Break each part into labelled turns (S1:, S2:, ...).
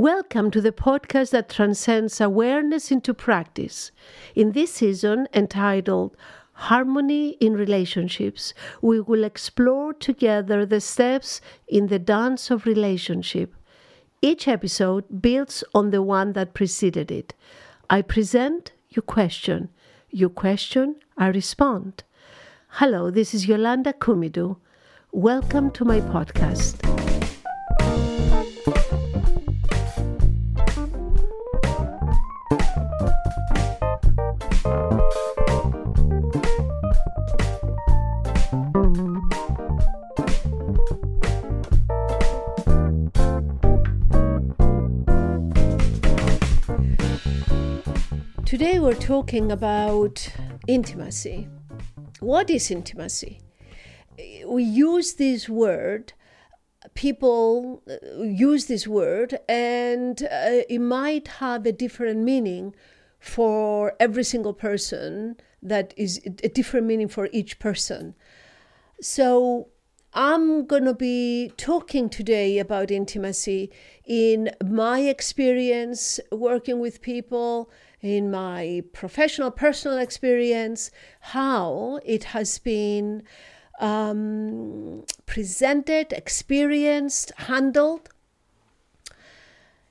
S1: Welcome to the podcast that transcends awareness into practice. In this season, entitled Harmony in Relationships, we will explore together the steps in the dance of relationship. Each episode builds on the one that preceded it. I present, you question. You question, I respond. Hello, this is Yolanda Kumidu. Welcome to my podcast. Today we're talking about intimacy. What is intimacy? We use this word, people uh, use this word, and uh, it might have a different meaning for every single person, that is a different meaning for each person. So I'm going to be talking today about intimacy in my experience working with people, in my professional, personal experience, how it has been um, presented, experienced, handled.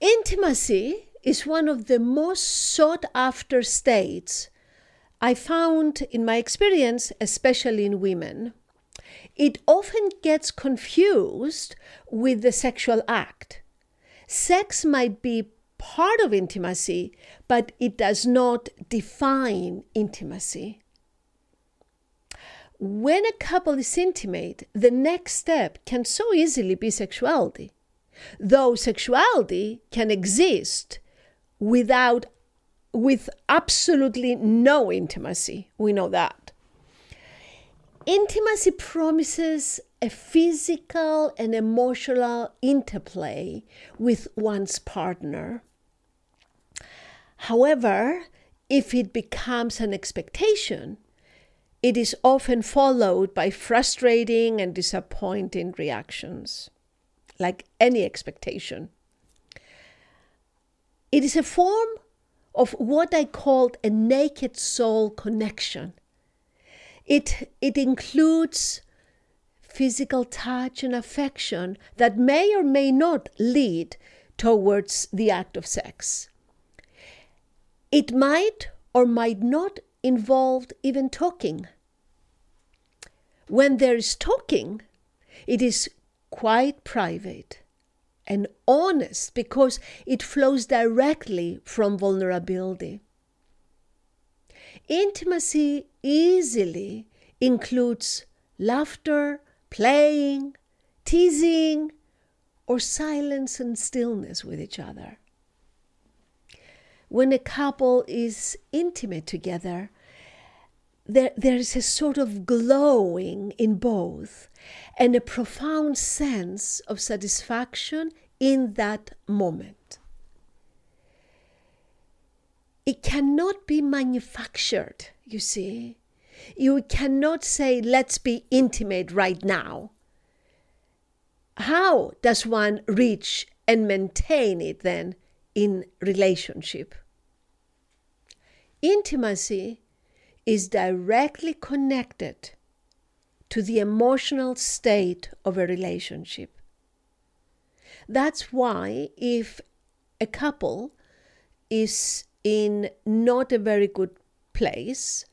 S1: Intimacy is one of the most sought after states I found in my experience, especially in women it often gets confused with the sexual act. Sex might be part of intimacy, but it does not define intimacy. When a couple is intimate, the next step can so easily be sexuality, though sexuality can exist without with absolutely no intimacy. We know that. Intimacy promises a physical and emotional interplay with one's partner. However, if it becomes an expectation, it is often followed by frustrating and disappointing reactions, like any expectation. It is a form of what I called a naked soul connection it, it includes physical touch and affection that may or may not lead towards the act of sex. It might or might not involve even talking. When there is talking, it is quite private and honest because it flows directly from vulnerability. Intimacy easily includes laughter, playing, teasing, or silence and stillness with each other. When a couple is intimate together, there, there is a sort of glowing in both and a profound sense of satisfaction in that moment. It cannot be manufactured, you see. You cannot say, let's be intimate right now. How does one reach and maintain it then in relationship? Intimacy is directly connected to the emotional state of a relationship. That's why, if a couple is in not a very good place.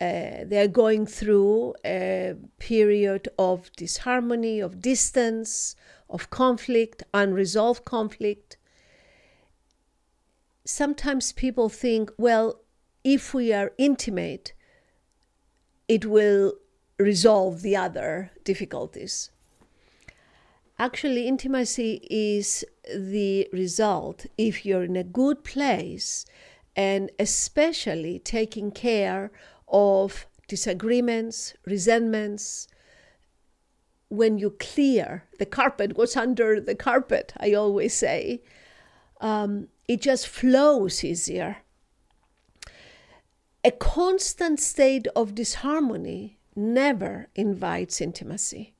S1: Uh, they are going through a period of disharmony, of distance, of conflict, unresolved conflict. Sometimes people think, well, if we are intimate, it will resolve the other difficulties. Actually, intimacy is the result if you're in a good place and especially taking care of disagreements, resentments. When you clear the carpet, what's under the carpet, I always say, um, it just flows easier. A constant state of disharmony never invites intimacy.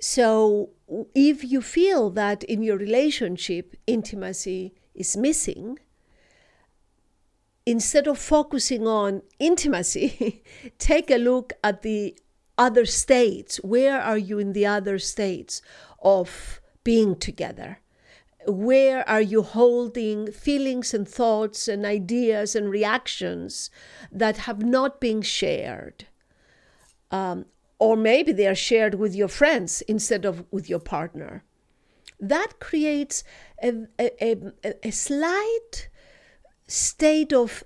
S1: So if you feel that in your relationship intimacy is missing, instead of focusing on intimacy, take a look at the other states. Where are you in the other states of being together? Where are you holding feelings and thoughts and ideas and reactions that have not been shared? Um, or maybe they are shared with your friends instead of with your partner. That creates a, a, a, a slight state of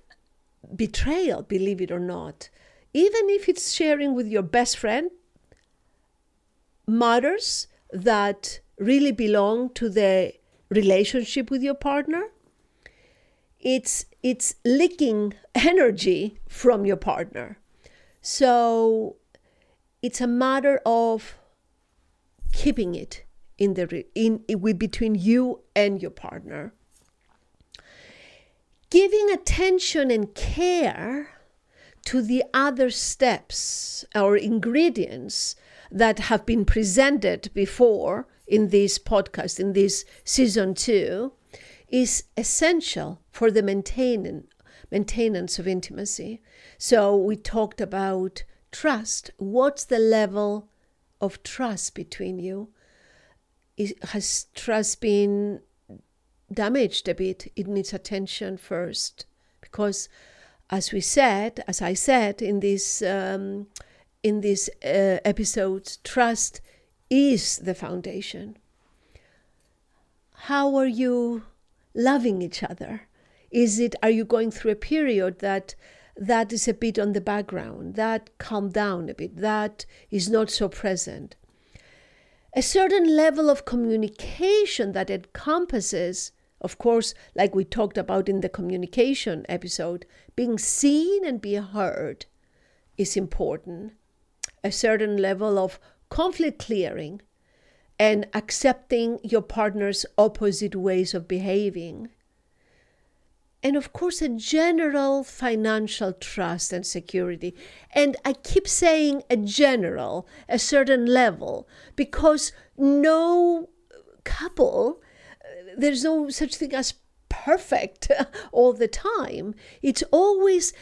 S1: betrayal, believe it or not. Even if it's sharing with your best friend, matters that really belong to the relationship with your partner. It's it's leaking energy from your partner. So it's a matter of keeping it in the in, in between you and your partner. Giving attention and care to the other steps or ingredients that have been presented before in this podcast in this season 2 is essential for the maintenance maintenance of intimacy. So we talked about trust. What's the level of trust between you? Is, has trust been damaged a bit? It needs attention first because, as we said, as I said in this um, in this uh, episode, trust is the foundation. How are you loving each other? Is it are you going through a period that that is a bit on the background, that calm down a bit, that is not so present. A certain level of communication that encompasses, of course, like we talked about in the communication episode, being seen and being heard is important. A certain level of conflict clearing and accepting your partner's opposite ways of behaving and of course a general financial trust and security. And i keep saying a general a certain level because no couple uh, there's no such thing as perfect all the time. It's always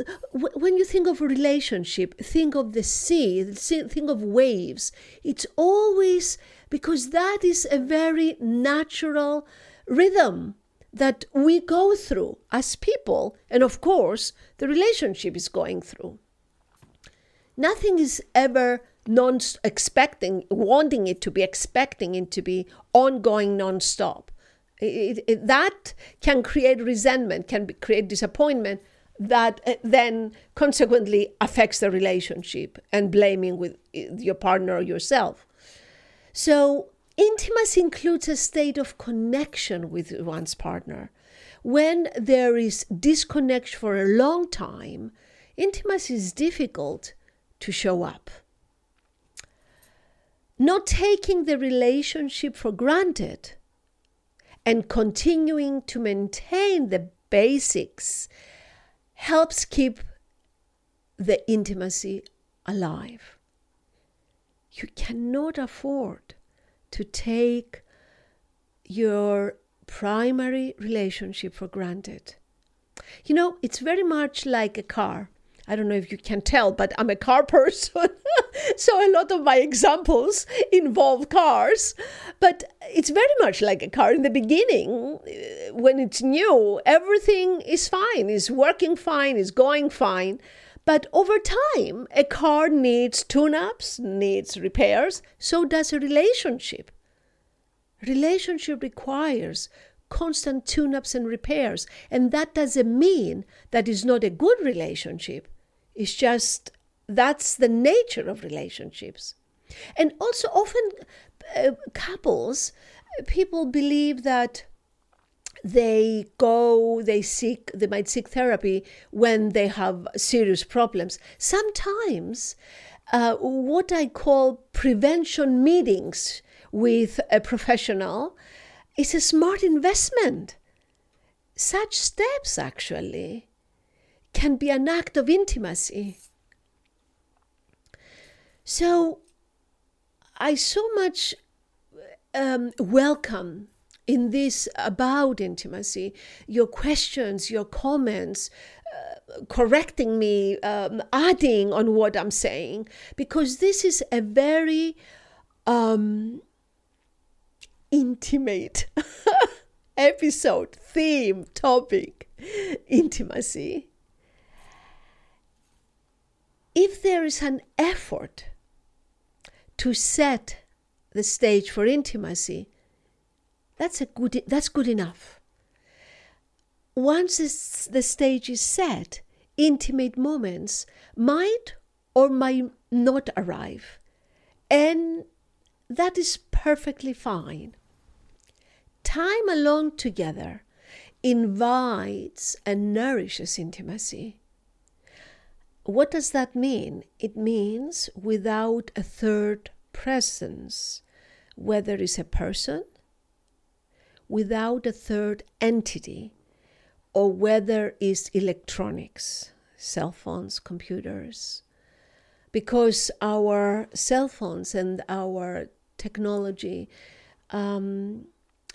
S1: uh, when you think of a relationship think of the sea think of waves. It's always because that is a very natural rhythm that we go through as people, and of course, the relationship is going through. Nothing is ever non expecting, wanting it to be, expecting it to be ongoing non-stop. It, it, that can create resentment, can be, create disappointment that uh, then consequently affects the relationship and blaming with uh, your partner or yourself. So Intimacy includes a state of connection with one's partner. When there is disconnection for a long time, intimacy is difficult to show up. Not taking the relationship for granted and continuing to maintain the basics helps keep the intimacy alive. You cannot afford to take your primary relationship for granted. You know, it's very much like a car. I don't know if you can tell, but I'm a car person. so a lot of my examples involve cars. But it's very much like a car. In the beginning, when it's new, everything is fine, is working fine, is going fine. But over time, a car needs tune ups, needs repairs, so does a relationship. Relationship requires constant tune ups and repairs. And that doesn't mean that it's not a good relationship. It's just that's the nature of relationships. And also, often uh, couples, people believe that they go they seek they might seek therapy when they have serious problems. Sometimes uh, what i call prevention meetings with a professional is a smart investment. Such steps actually can be an act of intimacy. So i so much um, welcome in this about intimacy your questions, your comments, uh, correcting me, um, adding on what I'm saying, because this is a very um, intimate episode, theme, topic intimacy. If there is an effort to set the stage for intimacy, that's a good that's good enough. Once the stage is set, intimate moments might or might not arrive. And that is perfectly fine. Time alone together invites and nourishes intimacy. What does that mean? It means without a third presence, whether it's a person, without a third entity, or whether it's electronics, cell phones, computers. Because our cell phones and our technology um,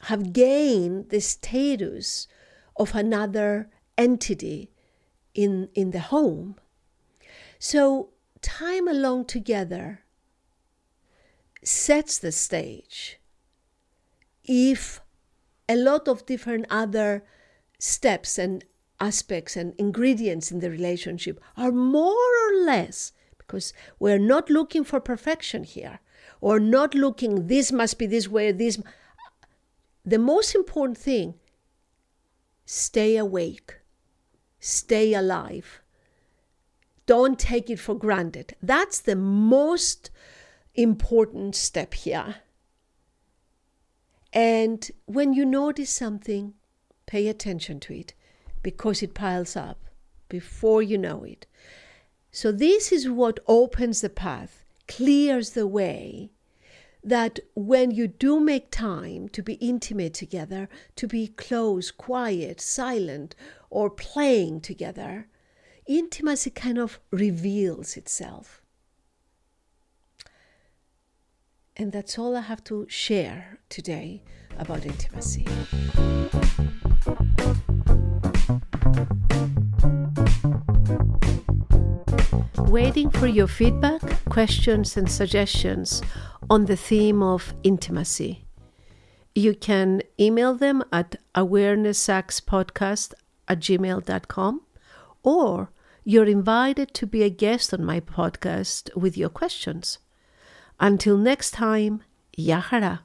S1: have gained the status of another entity in, in the home. So, time alone together sets the stage. If a lot of different other steps and aspects and ingredients in the relationship are more or less, because we're not looking for perfection here, or not looking, this must be this way, this. The most important thing stay awake, stay alive. Don't take it for granted. That's the most important step here. And when you notice something, pay attention to it because it piles up before you know it. So, this is what opens the path, clears the way that when you do make time to be intimate together, to be close, quiet, silent, or playing together, intimacy kind of reveals itself. And that's all I have to share today about intimacy. Waiting for your feedback, questions, and suggestions on the theme of intimacy. You can email them at awarenesssaxpodcast at gmail.com or you're invited to be a guest on my podcast with your questions. Until next time, Yahara.